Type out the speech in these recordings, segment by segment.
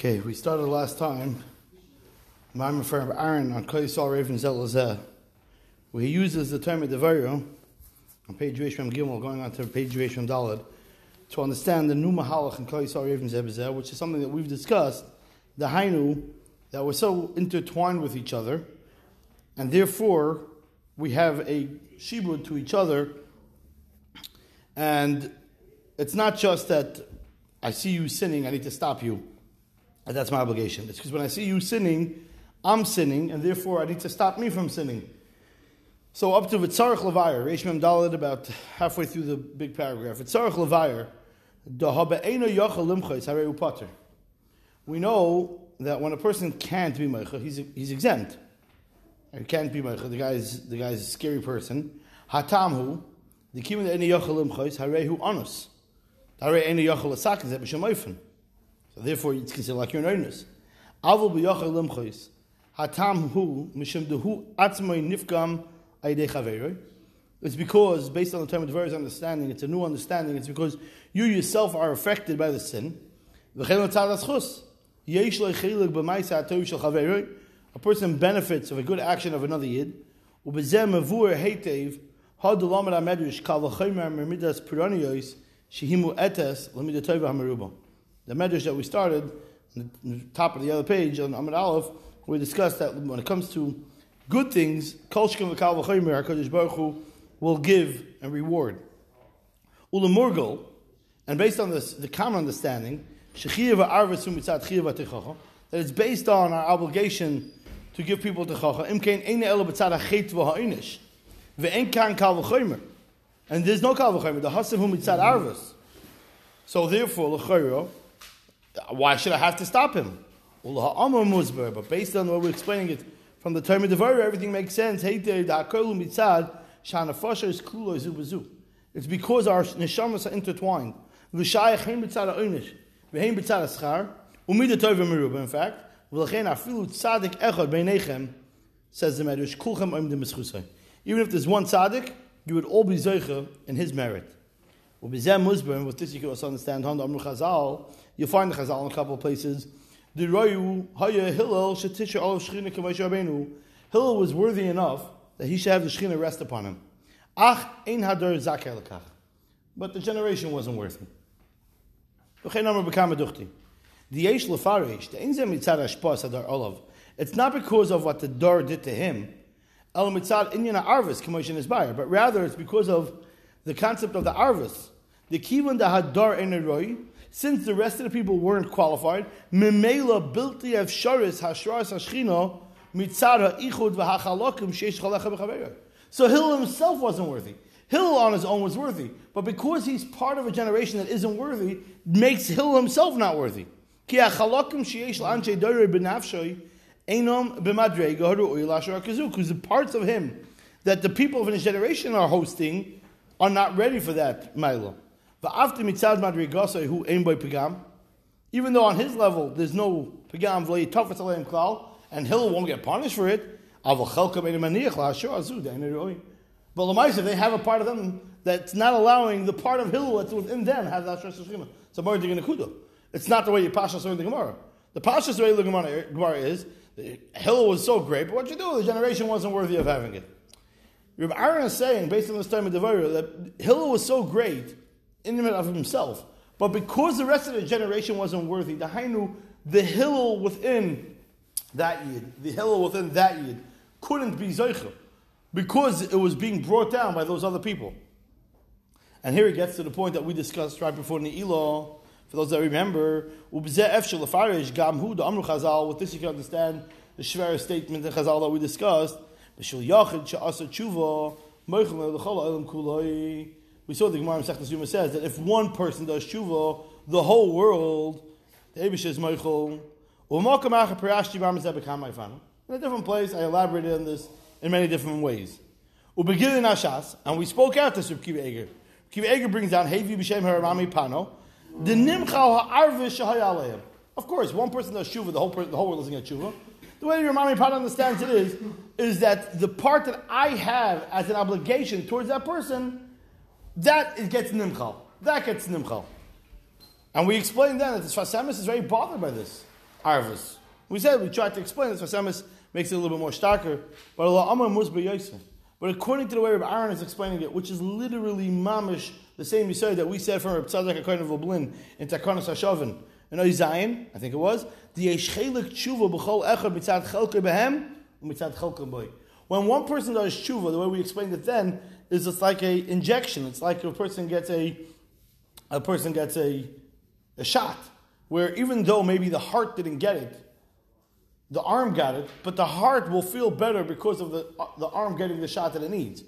Okay, we started last time. I'm from Aaron on Koyisal Raven Zelazeh, where he uses the Tomer Devorah on page Rishram Gimel, going on to page Rishram Dalad, to understand the new Mahalach in Koyisal Raven Zelazeh, which is something that we've discussed, the Hainu, that we're so intertwined with each other, and therefore we have a shibud to each other, and it's not just that I see you sinning, I need to stop you. And that's my obligation. It's because when I see you sinning, I'm sinning, and therefore I need to stop me from sinning. So up to Vitzarech Levire, Reish Mem Dalit, about halfway through the big paragraph. Vitzarech Levire, we know that when a person can't be Meicha, he's, he's exempt. He can't be Meicha. The guy's the guy's a scary person. Hatamhu, the kimin eni yochel limchos, harehu anus. Hare eni yochel asak is b'shemoifen. So therefore, it's considered like you're an earnest. Avul hatam hu dehu nifgam aydei chaveroi. It's because, based on the Tomer Devorah's understanding, it's a new understanding. It's because you yourself are affected by the sin. A person benefits of a good action of another yid. The medrash that we started, on the top of the other page on Amid Aleph, we discussed that when it comes to good things, Kol V'Kal HaKadosh Baruch Hu will give and reward. Ulamurgal, and based on this, the common understanding, that it's based on our obligation to give people techacha. And there's no kal v'choymer. The hasav hu mitzad arvus. So therefore, l'chayro, why should I have to stop him? But based on what we're explaining it from the Tomer Devorah, everything makes sense. It's because our neshamas are intertwined. In fact, says the Medrash, even if there's one tzaddik, you would all be zeicha in his merit. With this you can also understand, You'll find the Chazal in a couple of places. Hillel was worthy enough that he should have the Shechina rest upon him. Ach Ein Hadar Zakeh But the generation wasn't worthy. It's not because of what the Dar did to him. El Mitzad Inyan Arvis Kamoshin is buyer, but rather it's because of the concept of the Arvis. The Kivan the Hadar Eneroi since the rest of the people weren't qualified, Memela bilti of sharis hashras hashchino mitzara ichud. So Hillel himself wasn't worthy. Hillel on his own was worthy, but because he's part of a generation that isn't worthy, makes Hillel himself not worthy. Because the parts of him that the people of his generation are hosting are not ready for that milo. Even though on his level there's no pigam v'lei tafet aleim klal, and Hill won't get punished for it. But Lamaisa, they have a part of them that's not allowing the part of Hill that's within them have that stress shechina. So Mar Kudo. It's not the way you pasha in the Gemara. The pasha way the Gemara is Hill was so great, but what you do? The generation wasn't worthy of having it. Rabbi Aaron is saying, based on this Tomer Devorah, that Hill was so great in and of himself. But because the rest of the generation wasn't worthy, the Hainu, the Hillel within that Yid, the Hillel within that Yid, couldn't be Zeicha because it was being brought down by those other people. And here it gets to the point that we discussed right before Ne'ilah. For those that remember, with this you can understand the Shver statement in Chazal that we discussed. We saw the Gemara in Sechtas Yuma says that if one person does tshuva, the whole world, the Abish is Meichel. In a different place, I elaborated on this in many different ways. Ubegilin Ashas, and we spoke out this Reb Kiva Eger. Kiva Eger brings down Hevi B'Shem Haramami Pano, the Nimchal Ha'arvish Shahayaleim. Of course, one person does tshuva, the whole, the whole world going to tshuva. The way your Rama MiPano understands it is, is that the part that I have as an obligation towards that person that it gets nimchal. That gets nimchal. And we explained then that the Sfas is very bothered by this. arvus. We said we tried to explain this. Vasemis makes it a little bit more starker, but Allah. But according to the way Rabbi Aaron is explaining it, which is literally mamish the same Yisrael that we said from Rabbi Tzadok HaKoyin of Lublin in Takanas HaShavin, in Zion, I think it was. When one person does tshuva, the way we explained it then, is it's like a injection. It's like a person gets a, a person gets a, a shot, where even though maybe the heart didn't get it, the arm got it, but the heart will feel better because of the, the arm getting the shot that it needs.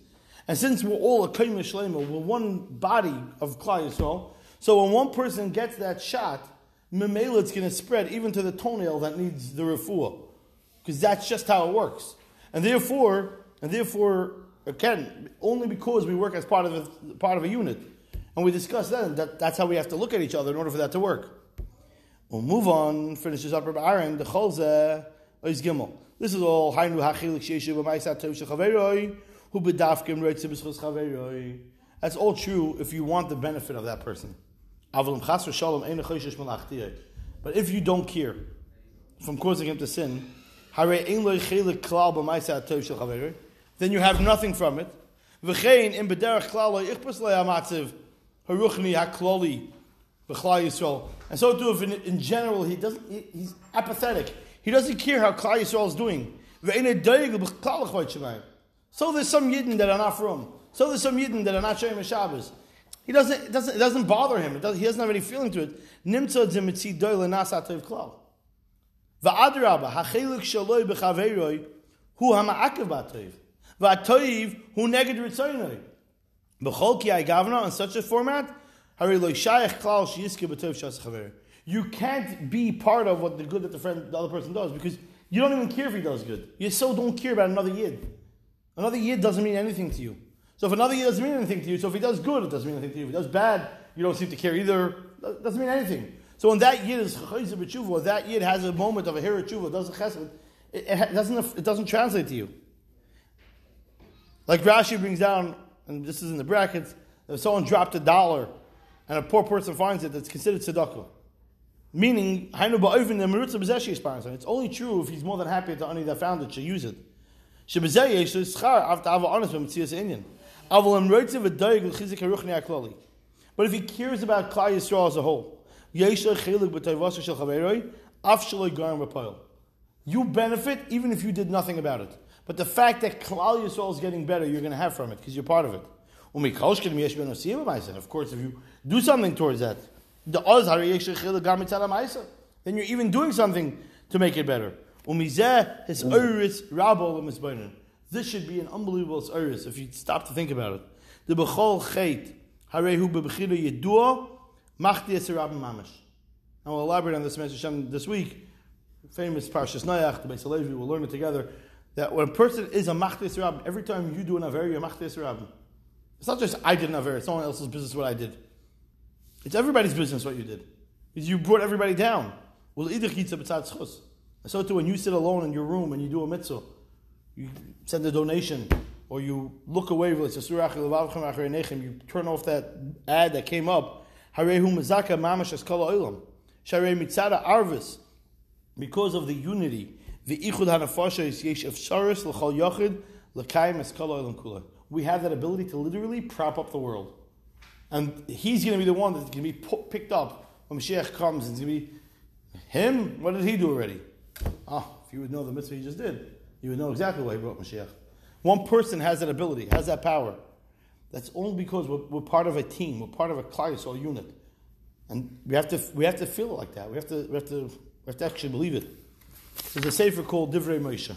And since we're all a Kaim Shlema, we're one body of Klal Yisrael, so when one person gets that shot, Memela it's going to spread even to the toenail that needs the refuah. Because that's just how it works. And therefore, and therefore, again, only because we work as part of a, part of a unit. And we discussed then that that's how we have to look at each other in order for that to work. We'll move on, finishes up Rabbi Aaron, the Cholzeh, Ois Gimel. This is all Hainu Hachilik Sheshu B'Maisat Tov Shechaveroi Hu B'Dafkim Reitze B'Schus Chaveroi. That's all true if you want the benefit of that person. Avalim Chas Shalom Ein Choshesh Malach But if you don't care from causing him to sin, Hare Ein Lo Chelik Klal B'Maisat Tov Shechaveroi, then you have nothing from it. V'chein in B'derech Lo Haruchni HaKloli Yisrael. And so too, if in, in general he doesn't, he, he's apathetic. He doesn't care how Klal Yisrael is doing. So there's some Yidden that are not from. So there's some Yidden that are not showing Shabbos. He doesn't, it doesn't, it doesn't bother him. Doesn't, he doesn't have any feeling to it. Nimtza dzimitzi doyle nasa tev klal. Hachelik shaloi hu hama'akev. Va'toiv, hu neged ritzoinoi. B'chol ki gavna such a format, hari shayach klal shiyiske shas chaveiroi you can't be part of what the good that the friend, the other person does because you don't even care if he does good. You so don't care about another yid. Another yid doesn't mean anything to you. So if another yid doesn't mean anything to you, so if he does good, it doesn't mean anything to you. If he does bad, you don't seem to care either. It doesn't mean anything. So when that yid is chayzer b'tshuva, that yid has a moment of a hira tshuva, does a chesed, it, it, doesn't it doesn't translate to you. Like Rashi brings down, and this is in the brackets, if someone dropped a dollar and a poor person finds it, that's considered tzedakah. Meaning, it's only true if he's more than happy to any that found it should use it. But if he cares about Klal Yisrael as a whole, you benefit even if you did nothing about it. But the fact that Klal Yisrael is getting better, you're going to have from it because you're part of it. Of course, if you do something towards that, then you're even doing something to make it better. Mm. This should be an unbelievable iris if you stop to think about it. The bechol chait harehu yedua machti esirabim mamash. I will elaborate on this message this week. Famous Parshas Noach, the Beis Levi, we'll learn it together. That when a person is a machti esirabim, every time you do an aver, you're machti esirabim. It's not just I did an aver; it's someone else's business what I did. It's everybody's business what you did. Because you brought everybody down. Well, so too when you sit alone in your room and you do a mitzvah, you send a donation, or you look away, you turn off that ad that came up, because of the unity, the ichud hanafasha is yesh efsharis l'chol yachid l'kayim es We have that ability to literally prop up the world. And he's going to be the one that's going to be picked up when Mashiach comes. It's going to be him. What did he do already? Ah, if you would know the mitzvah he just did, you would know exactly why he brought Mashiach. One person has that ability, has that power. That's only because we're, we're part of a team. We're part of a class or unit, and we have to we have to feel like that. We have to we have to we have to actually believe it. There's a sefer called Divrei Moshe.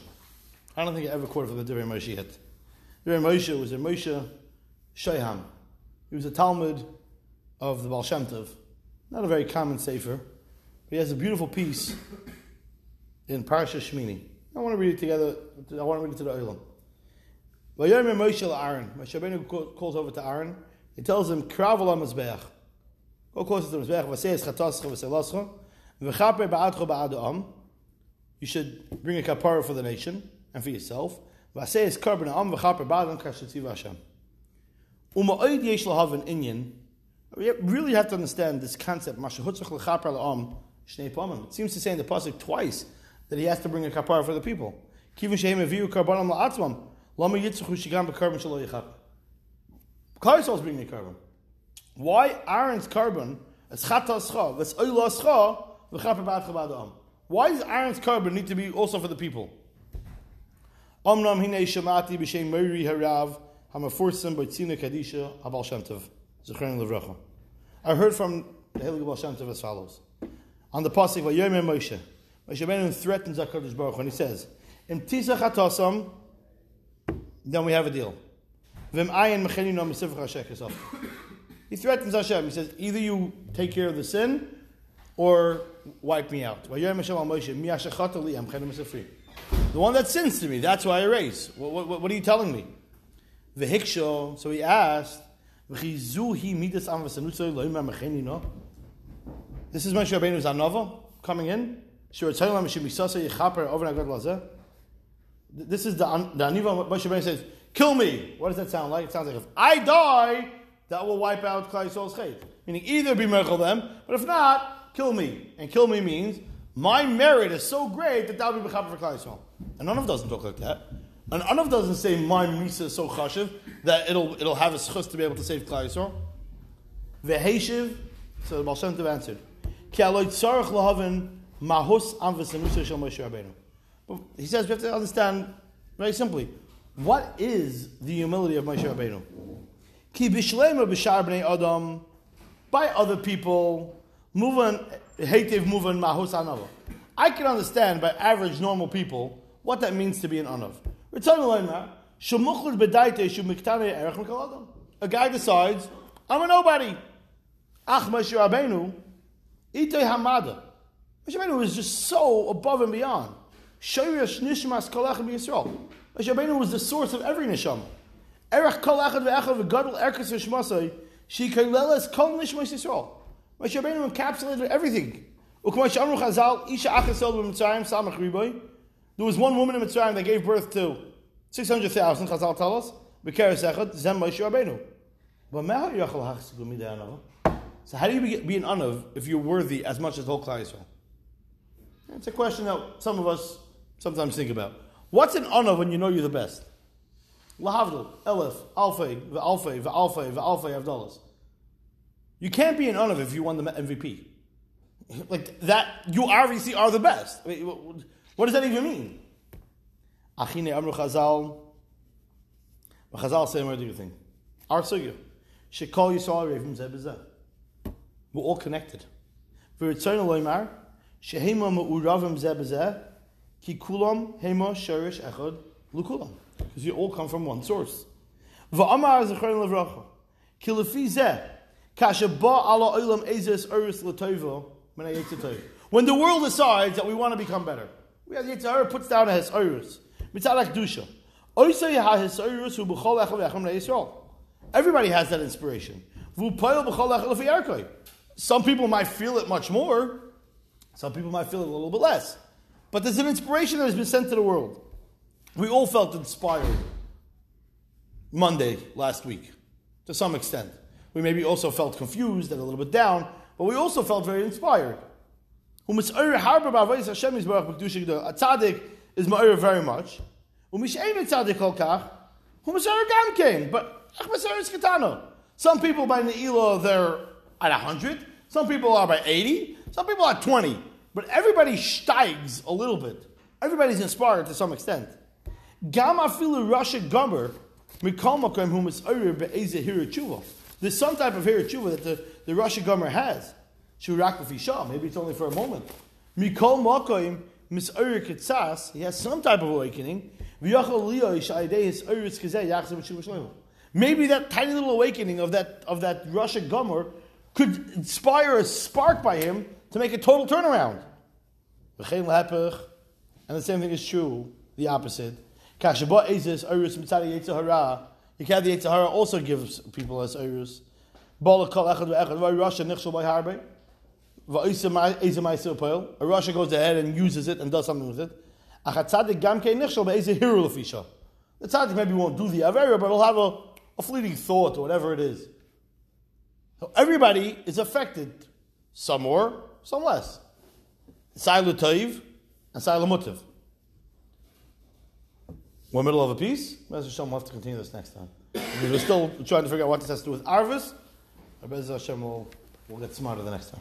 I don't think I ever quoted from the Divrei Moshe yet. Divrei Moshe was a Moshe Shayham. He was a Talmud of the Baal Shem Tov. Not a very common sefer. But he has a beautiful piece in Parsha Shmini. I want to read it together. I want to read it to the Olam. Vayomer Moshe Aaron. Moshe Rabbeinu calls over to Aaron. He tells him, "Kravel Mizbeach. Go closer to the Mizbeach. V'seis chatascha v'selascha. V'chaper ba'adcha ba'ad You should bring a kapara for the nation and for yourself. Am v'chaper ba'adam. We really have to understand this concept. It seems to say in the pasuk twice that he has to bring a kapara for the people. Kivin shehem. Klal is bringing a carbon. Why Aaron's carbon is chata scha, v'es oila scha, v'chap b'ad chabad Why does Aaron's carbon need to be also for the people? Omnam hine shamati b'shem harav b'tzina kadisha habal. Zechron levracha. I heard from the Helig Baal Shem Tov as follows. On the pasuk, Vayomer Moshe. Moshe Rabbeinu threatens HaKadosh Baruch when he says, Im tisach then we have a deal. Vim ayin He threatens Hashem. He says, either you take care of the sin, or wipe me out. The one that sins to me, that's why I erase. What, what, what are you telling me? The hiksho, so he asked, this is Moshe Rabbeinu's anova coming in. This is the, the Aniva Moshe Rabbeinu says, kill me. What does that sound like? It sounds like if I die, that will wipe out Klal Yisrael's. Meaning either be merchel them, but if not, kill me. And kill me means my merit is so great that that will be mechaber for Yisrael. And none of doesn't talk like that. And Anav doesn't say my misa is so chashiv that it'll it'll have a schus to be able to save Klal Yisrael. Veheshiv, so the Baal Shem Tov answered, Ki aloy tzarech lahavin mahus shel Moshe Rabbeinu. He says we have to understand very simply what is the humility of Moshe Rabbeinu. Ki bishlema b'shar b'nei adam by other people muvan hatev muvan mahus. I can understand by average normal people what that means to be an anav. A guy decides, I'm a nobody. Ach Moshe Rabbeinu, Itay Hamada. Moshe Rabbeinu was just so above and beyond. Shoyrish Nishmas Kolachim. Moshe Rabbeinu was the source of every nishama. Erech Kol Echad Ve'echad Ve'gadol Erkes V'Shmasai Shikaleles Kol Nishmas Yisrael. Moshe Rabbeinu encapsulated everything. There was one woman in Mitzrayim that gave birth to 600,000, Chazal tell us. So how do you be an anav if you're worthy as much as the whole Klal Yisrael? It's a question that some of us sometimes think about. What's an anav when you know you're the best? Lahavdil, Elif, Alfei, Alfei, Alfei, Alfei, Avdalas. You can't be an anav if you won the MVP. Like that, you obviously are the best. I mean, what does that even mean? Achine Amru Chazal. Chazal say, what do you think? Our sugya. Shekol Yisrael Revim Zebezeh. We're all connected. V'ritzon loymar, shehema me'uravim zebezeh, ki kulam hema sherish echad lukulam. Because you all come from one source. V'amar zechron levracha, ki zeh, when the world decides that we want to become better. We have Yitzhara puts down. Mitzalach Dusha. Everybody has that inspiration. Some people might feel it much more. Some people might feel it a little bit less. But there's an inspiration that has been sent to the world. We all felt inspired Monday last week, to some extent. We maybe also felt confused and a little bit down, but we also felt very inspired. A tzaddik is ma'ir very much. But is. Some people by Ne'ilah, they're at 100. Some people are by 80. Some people are 20. But everybody steigs a little bit. Everybody's inspired to some extent. Gam afilu rasha gomer mikol makom hu mis'oyer be'eze hira There's some type of hira that the, the rasha gomer has. Maybe it's only for a moment. Mikol Makoim Mis'oyer Kitzas. He has some type of awakening. Maybe that tiny little awakening of that of that rasha Gomer could inspire a spark by him to make a total turnaround. And the same thing is true, the opposite. Have the Yitzhara also gives people as Urus. A Russia goes ahead and uses it and does something with it. The tzaddik maybe won't do the avera, but he'll have a, a fleeting thought or whatever it is. So everybody is affected, some more, some less. Sailu Toiv and Mutiv. We're middle of a piece. Bez Hashem, we'll have to continue this next time. We're still trying to figure out what this has to do with Arvis. Bez Hashem, we'll, we'll get smarter the next time.